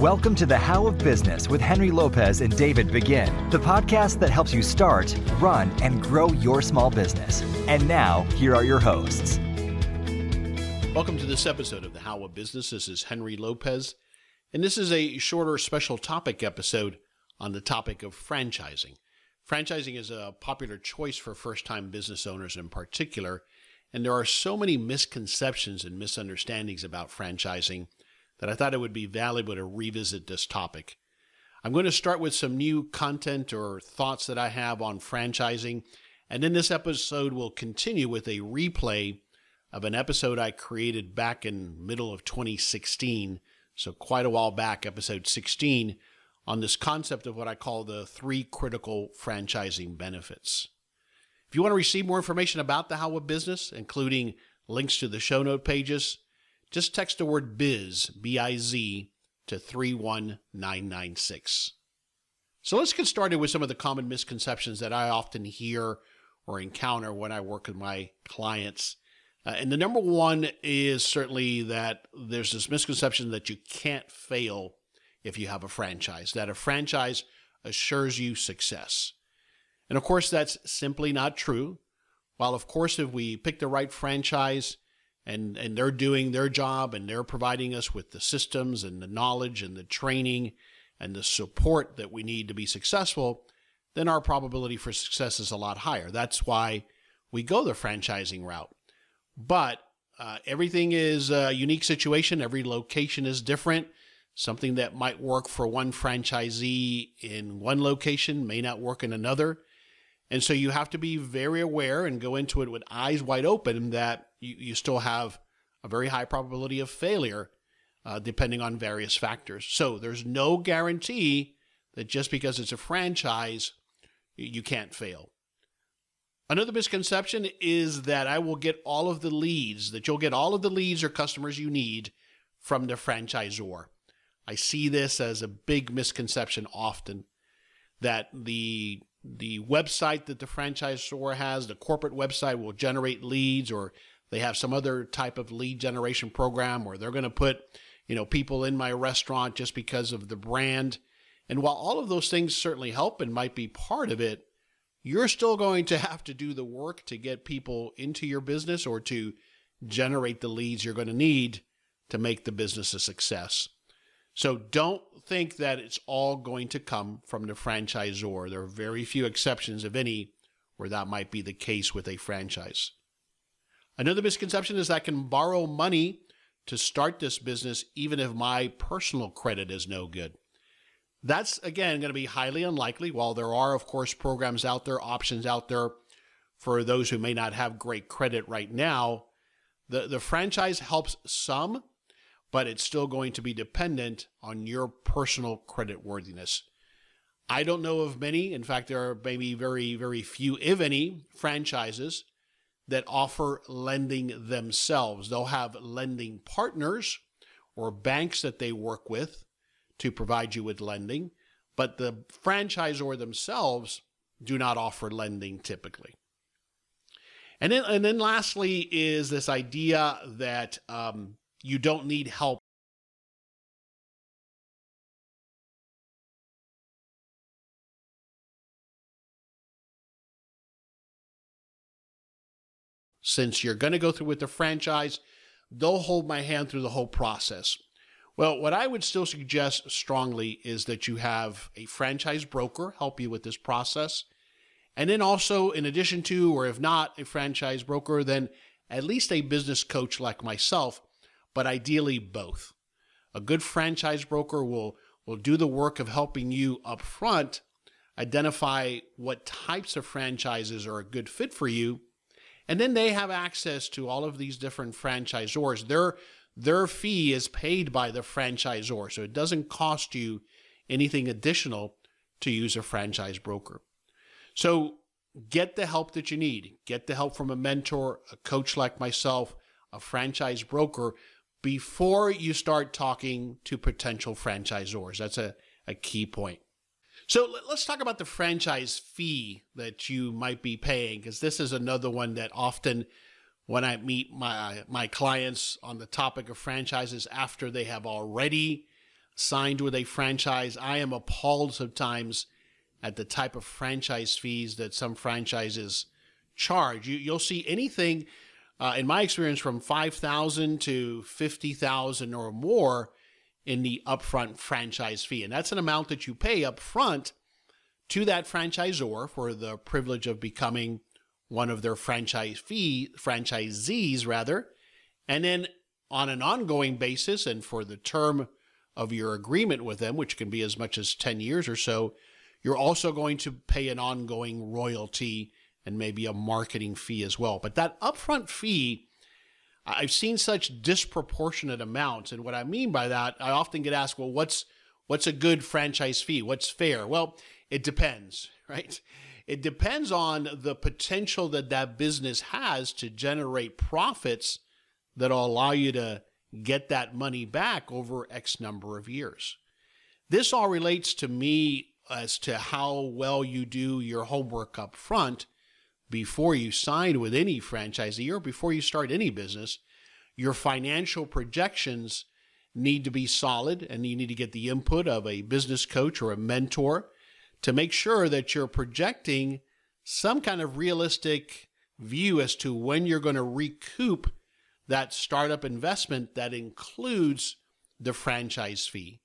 Welcome to the How of Business with Henry Lopez and David Begin, the podcast that helps you start, run, and grow your small business. And now, here are your hosts. Welcome to this episode of the How of Business. This is Henry Lopez, and this is a shorter special topic episode on the topic of franchising. Franchising is a popular choice for first time business owners in particular, and there are so many misconceptions and misunderstandings about franchising that I thought it would be valuable to revisit this topic. I'm going to start with some new content or thoughts that I have on franchising, and then this episode will continue with a replay of an episode I created back in middle of 2016, so quite a while back, episode 16, on this concept of what I call the three critical franchising benefits. If you want to receive more information about the How of Business, including links to the show note pages, just text the word biz, B I Z, to 31996. So let's get started with some of the common misconceptions that I often hear or encounter when I work with my clients. Uh, and the number one is certainly that there's this misconception that you can't fail if you have a franchise, that a franchise assures you success. And of course, that's simply not true. While, of course, if we pick the right franchise, and and they're doing their job and they're providing us with the systems and the knowledge and the training and the support that we need to be successful, then our probability for success is a lot higher. That's why we go the franchising route. But uh, everything is a unique situation. Every location is different. Something that might work for one franchisee in one location may not work in another. And so you have to be very aware and go into it with eyes wide open that you, you still have a very high probability of failure uh, depending on various factors. So there's no guarantee that just because it's a franchise, you can't fail. Another misconception is that I will get all of the leads, that you'll get all of the leads or customers you need from the franchisor. I see this as a big misconception often that the the website that the franchisor has, the corporate website will generate leads or they have some other type of lead generation program where they're going to put, you know, people in my restaurant just because of the brand. And while all of those things certainly help and might be part of it, you're still going to have to do the work to get people into your business or to generate the leads you're going to need to make the business a success. So don't think that it's all going to come from the franchisor. There are very few exceptions, if any, where that might be the case with a franchise. Another misconception is that I can borrow money to start this business even if my personal credit is no good. That's, again, going to be highly unlikely. While there are, of course, programs out there, options out there for those who may not have great credit right now, the, the franchise helps some but it's still going to be dependent on your personal credit worthiness. I don't know of many, in fact, there are maybe very, very few, if any, franchises that offer lending themselves. They'll have lending partners or banks that they work with to provide you with lending, but the franchisor themselves do not offer lending typically. And then, and then lastly is this idea that um, you don't need help since you're going to go through with the franchise, they'll hold my hand through the whole process. Well, what I would still suggest strongly is that you have a franchise broker help you with this process. And then also, in addition to, or if not a franchise broker, then at least a business coach like myself but ideally both. A good franchise broker will, will do the work of helping you up front identify what types of franchises are a good fit for you. And then they have access to all of these different franchisors. Their, their fee is paid by the franchisor, so it doesn't cost you anything additional to use a franchise broker. So get the help that you need. Get the help from a mentor, a coach like myself, a franchise broker before you start talking to potential franchisors. That's a, a key point. So let's talk about the franchise fee that you might be paying, because this is another one that often when I meet my my clients on the topic of franchises after they have already signed with a franchise, I am appalled sometimes at the type of franchise fees that some franchises charge. You, you'll see anything, uh, in my experience, from five thousand to fifty thousand or more in the upfront franchise fee, and that's an amount that you pay up front to that franchisor for the privilege of becoming one of their franchise fee franchisees rather, and then on an ongoing basis and for the term of your agreement with them, which can be as much as 10 years or so, you're also going to pay an ongoing royalty and maybe a marketing fee as well. But that upfront fee, I've seen such disproportionate amounts. And what I mean by that, I often get asked, well, what's what's a good franchise fee? What's fair? Well, it depends, right? It depends on the potential that that business has to generate profits that'll allow you to get that money back over X number of years. This all relates to me as to how well you do your homework up front before you sign with any franchisee or before you start any business. Your financial projections need to be solid and you need to get the input of a business coach or a mentor to make sure that you're projecting some kind of realistic view as to when you're going to recoup that startup investment that includes the franchise fee.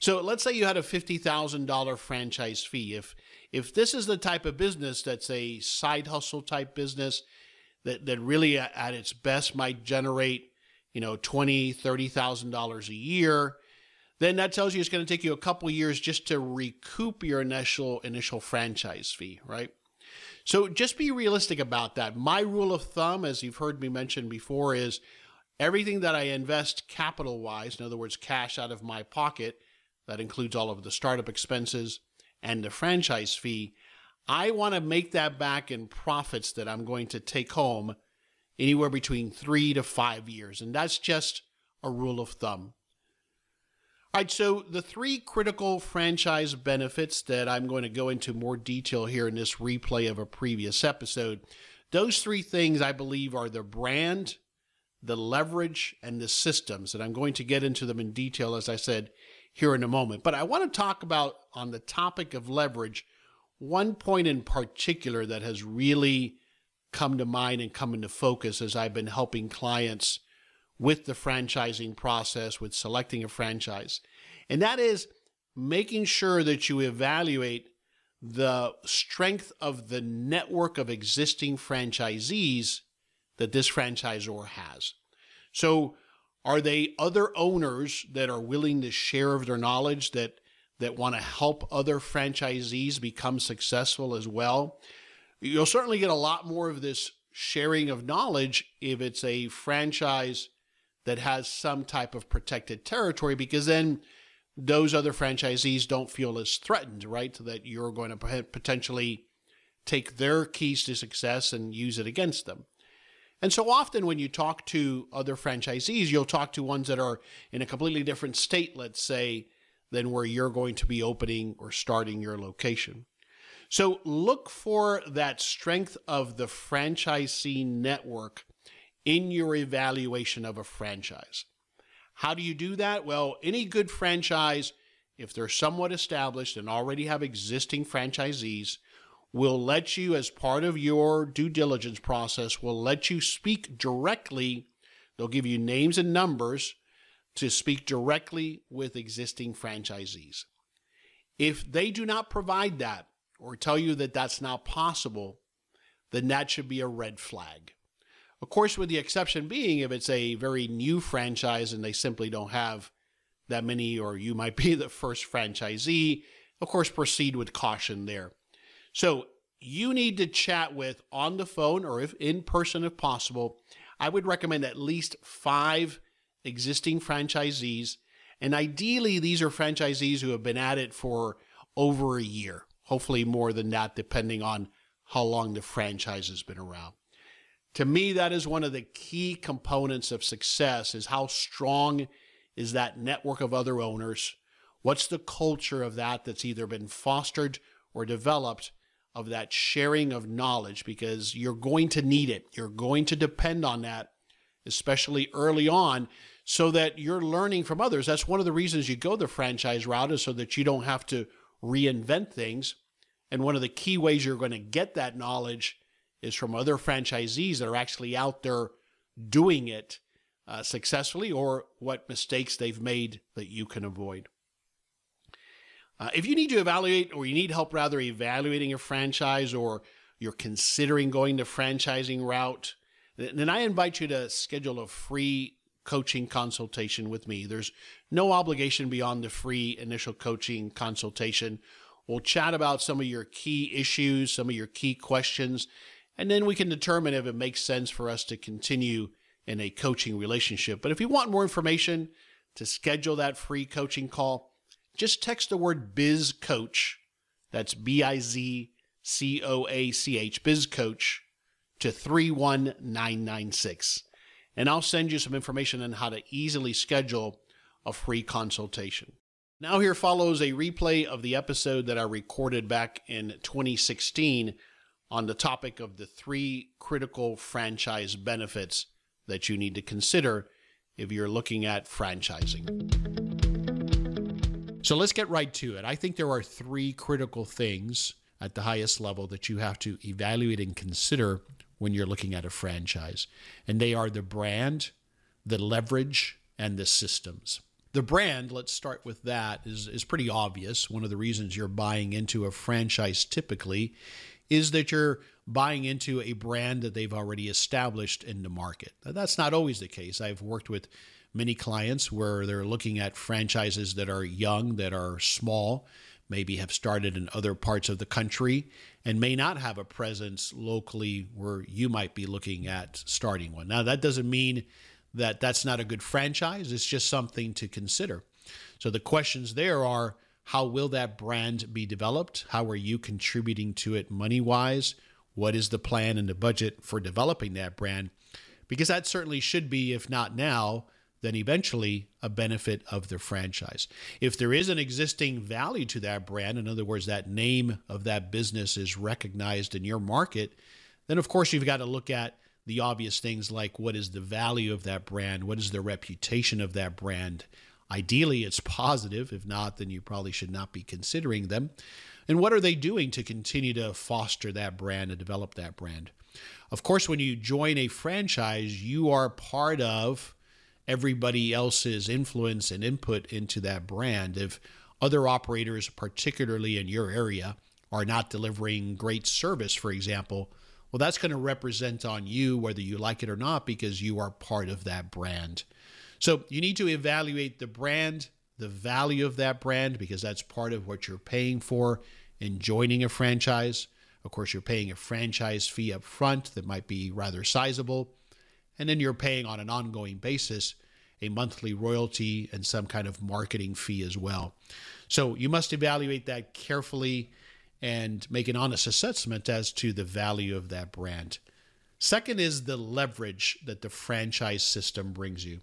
So let's say you had a $50,000 franchise fee. If if this is the type of business that's a side hustle type business that, that really at its best might generate, you know, twenty, thirty thousand dollars a year, then that tells you it's going to take you a couple years just to recoup your initial initial franchise fee, right? So just be realistic about that. My rule of thumb, as you've heard me mention before, is everything that I invest capital wise, in other words, cash out of my pocket, that includes all of the startup expenses and the franchise fee. I want to make that back in profits that I'm going to take home anywhere between three to five years. And that's just a rule of thumb. All right, so the three critical franchise benefits that I'm going to go into more detail here in this replay of a previous episode, those three things I believe are the brand, the leverage, and the systems. And I'm going to get into them in detail, as I said, here in a moment. But I want to talk about, on the topic of leverage, one point in particular that has really come to mind and come into focus as I've been helping clients with the franchising process, with selecting a franchise. And that is making sure that you evaluate the strength of the network of existing franchisees that this franchisor has. So, are they other owners that are willing to share of their knowledge that that want to help other franchisees become successful as well? You'll certainly get a lot more of this sharing of knowledge if it's a franchise that has some type of protected territory because then those other franchisees don't feel as threatened, right? That you're going to potentially take their keys to success and use it against them. And so often when you talk to other franchisees, you'll talk to ones that are in a completely different state, let's say, than where you're going to be opening or starting your location. So look for that strength of the franchisee network in your evaluation of a franchise. How do you do that? Well, any good franchise, if they're somewhat established and already have existing franchisees, will let you, as part of your due diligence process, will let you speak directly. They'll give you names and numbers to speak directly with existing franchisees. If they do not provide that or tell you that that's not possible, then that should be a red flag. Of course, with the exception being if it's a very new franchise and they simply don't have that many, or you might be the first franchisee, of course, proceed with caution there. So you need to chat with on the phone or if in person if possible. I would recommend at least five existing franchisees. And ideally, these are franchisees who have been at it for over a year, hopefully more than that, depending on how long the franchise has been around. To me, that is one of the key components of success is how strong is that network of other owners? What's the culture of that that's either been fostered or developed of that sharing of knowledge because you're going to need it. You're going to depend on that, especially early on, so that you're learning from others. That's one of the reasons you go the franchise route is so that you don't have to reinvent things. And one of the key ways you're going to get that knowledge is from other franchisees that are actually out there doing it uh, successfully or what mistakes they've made that you can avoid. Uh, if you need to evaluate or you need help rather evaluating a franchise or you're considering going the franchising route, then I invite you to schedule a free coaching consultation with me. There's no obligation beyond the free initial coaching consultation. We'll chat about some of your key issues, some of your key questions, and then we can determine if it makes sense for us to continue in a coaching relationship. But if you want more information to schedule that free coaching call, just text the word biz coach. That's B I Z C O A C H, biz coach to 31996. And I'll send you some information on how to easily schedule a free consultation. Now, here follows a replay of the episode that I recorded back in 2016 on the topic of the three critical franchise benefits that you need to consider if you're looking at franchising. So let's get right to it. I think there are three critical things at the highest level that you have to evaluate and consider when you're looking at a franchise. And they are the brand, the leverage, and the systems. The brand, let's start with that, is, is pretty obvious. One of the reasons you're buying into a franchise typically is that you're buying into a brand that they've already established in the market. Now, that's not always the case. I've worked with many clients where they're looking at franchises that are young, that are small, maybe have started in other parts of the country, and may not have a presence locally where you might be looking at starting one. Now, that doesn't mean that that's not a good franchise, it's just something to consider. So the questions there are how will that brand be developed? How are you contributing to it money wise? What is the plan and the budget for developing that brand? Because that certainly should be, if not now, then eventually a benefit of the franchise. If there is an existing value to that brand, in other words, that name of that business is recognized in your market, then of course you've got to look at the obvious things like what is the value of that brand? What is the reputation of that brand? Ideally, it's positive. If not, then you probably should not be considering them. And what are they doing to continue to foster that brand and develop that brand? Of course, when you join a franchise, you are part of everybody else's influence and input into that brand. If other operators, particularly in your area, are not delivering great service, for example, well, that's going to represent on you whether you like it or not because you are part of that brand. So you need to evaluate the brand, the value of that brand, because that's part of what you're paying for in joining a franchise. Of course, you're paying a franchise fee up front that might be rather sizable. And then you're paying on an ongoing basis a monthly royalty and some kind of marketing fee as well. So you must evaluate that carefully and make an honest assessment as to the value of that brand. Second is the leverage that the franchise system brings you.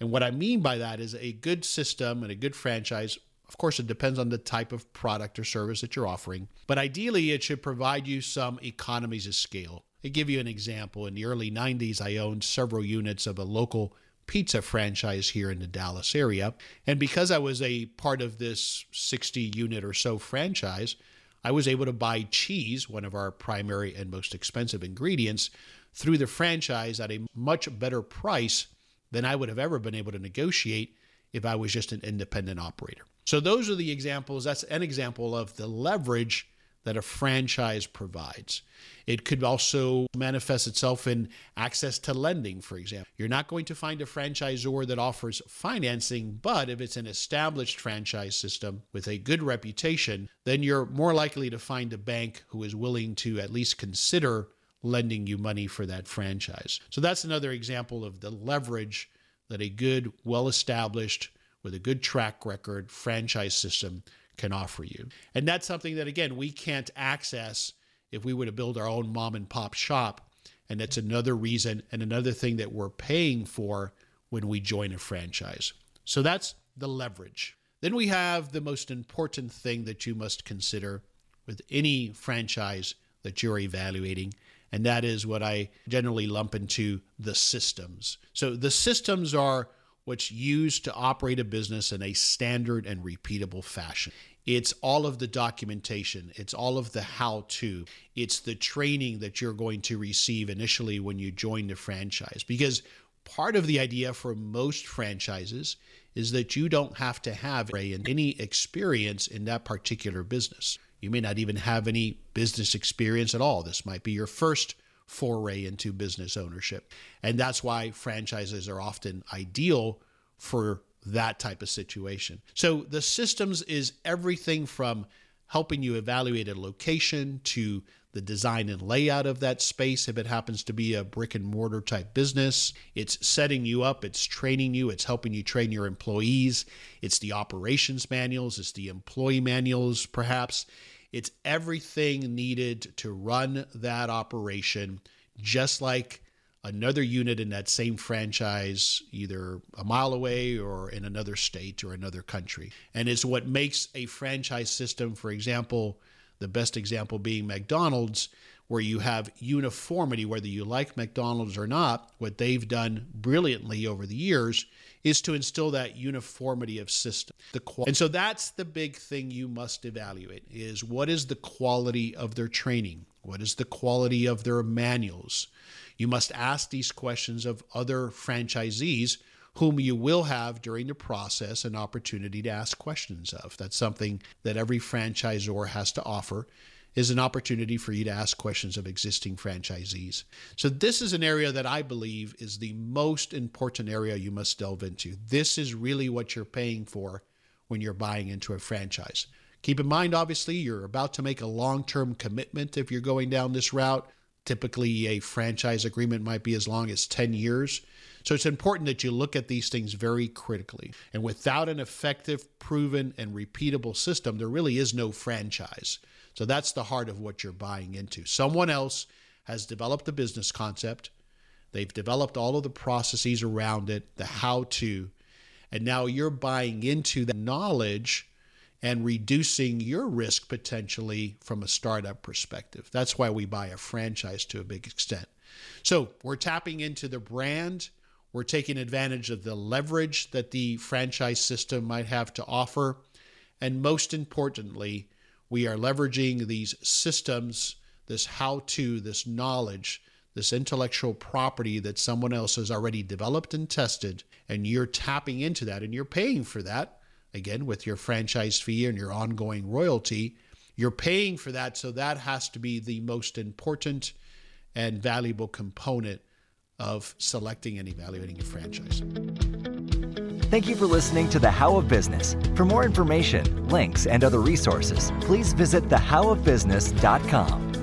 And what I mean by that is a good system and a good franchise. Of course, it depends on the type of product or service that you're offering, but ideally, it should provide you some economies of scale. I give you an example. In the early 90s, I owned several units of a local pizza franchise here in the Dallas area. And because I was a part of this 60 unit or so franchise, I was able to buy cheese, one of our primary and most expensive ingredients, through the franchise at a much better price than I would have ever been able to negotiate if I was just an independent operator. So, those are the examples. That's an example of the leverage that a franchise provides. It could also manifest itself in access to lending, for example. You're not going to find a franchisor that offers financing, but if it's an established franchise system with a good reputation, then you're more likely to find a bank who is willing to at least consider lending you money for that franchise. So that's another example of the leverage that a good, well established, with a good track record franchise system can offer you. And that's something that, again, we can't access if we were to build our own mom and pop shop. And that's another reason and another thing that we're paying for when we join a franchise. So that's the leverage. Then we have the most important thing that you must consider with any franchise that you're evaluating, and that is what I generally lump into the systems. So the systems are what's used to operate a business in a standard and repeatable fashion. It's all of the documentation, it's all of the how to, it's the training that you're going to receive initially when you join the franchise. Because part of the idea for most franchises is that you don't have to have any experience in that particular business. You may not even have any business experience at all. This might be your first foray into business ownership. And that's why franchises are often ideal for that type of situation. So the systems is everything from helping you evaluate a location to the design and layout of that space if it happens to be a brick and mortar type business. It's setting you up, it's training you, it's helping you train your employees, it's the operations manuals, it's the employee manuals, perhaps. It's everything needed to run that operation, just like another unit in that same franchise, either a mile away or in another state or another country. And it's what makes a franchise system, for example, the best example being McDonald's, where you have uniformity, whether you like McDonald's or not. What they've done brilliantly over the years is to instill that uniformity of system. The qual- and so that's the big thing you must evaluate is what is the quality of their training? What is the quality of their manuals? You must ask these questions of other franchisees whom you will have during the process an opportunity to ask questions of. That's something that every franchisor has to offer is an opportunity for you to ask questions of existing franchisees. So this is an area that I believe is the most important area you must delve into. This is really what you're paying for when you're buying into a franchise. Keep in mind obviously you're about to make a long-term commitment if you're going down this route. Typically, a franchise agreement might be as long as 10 years. So it's important that you look at these things very critically. And without an effective, proven, and repeatable system, there really is no franchise. So that's the heart of what you're buying into. Someone else has developed the business concept, they've developed all of the processes around it, the how to, and now you're buying into the knowledge and reducing your risk potentially from a startup perspective. That's why we buy a franchise to a big extent. So we're tapping into the brand. We're taking advantage of the leverage that the franchise system might have to offer. And most importantly, we are leveraging these systems, this how to, this knowledge, this intellectual property that someone else has already developed and tested. And you're tapping into that and you're paying for that again, with your franchise fee and your ongoing royalty, you're paying for that. So that has to be the most important and valuable component of selecting and evaluating a franchise. Thank you for listening to The How of Business. For more information, links, and other resources, please visit thehowofbusiness.com.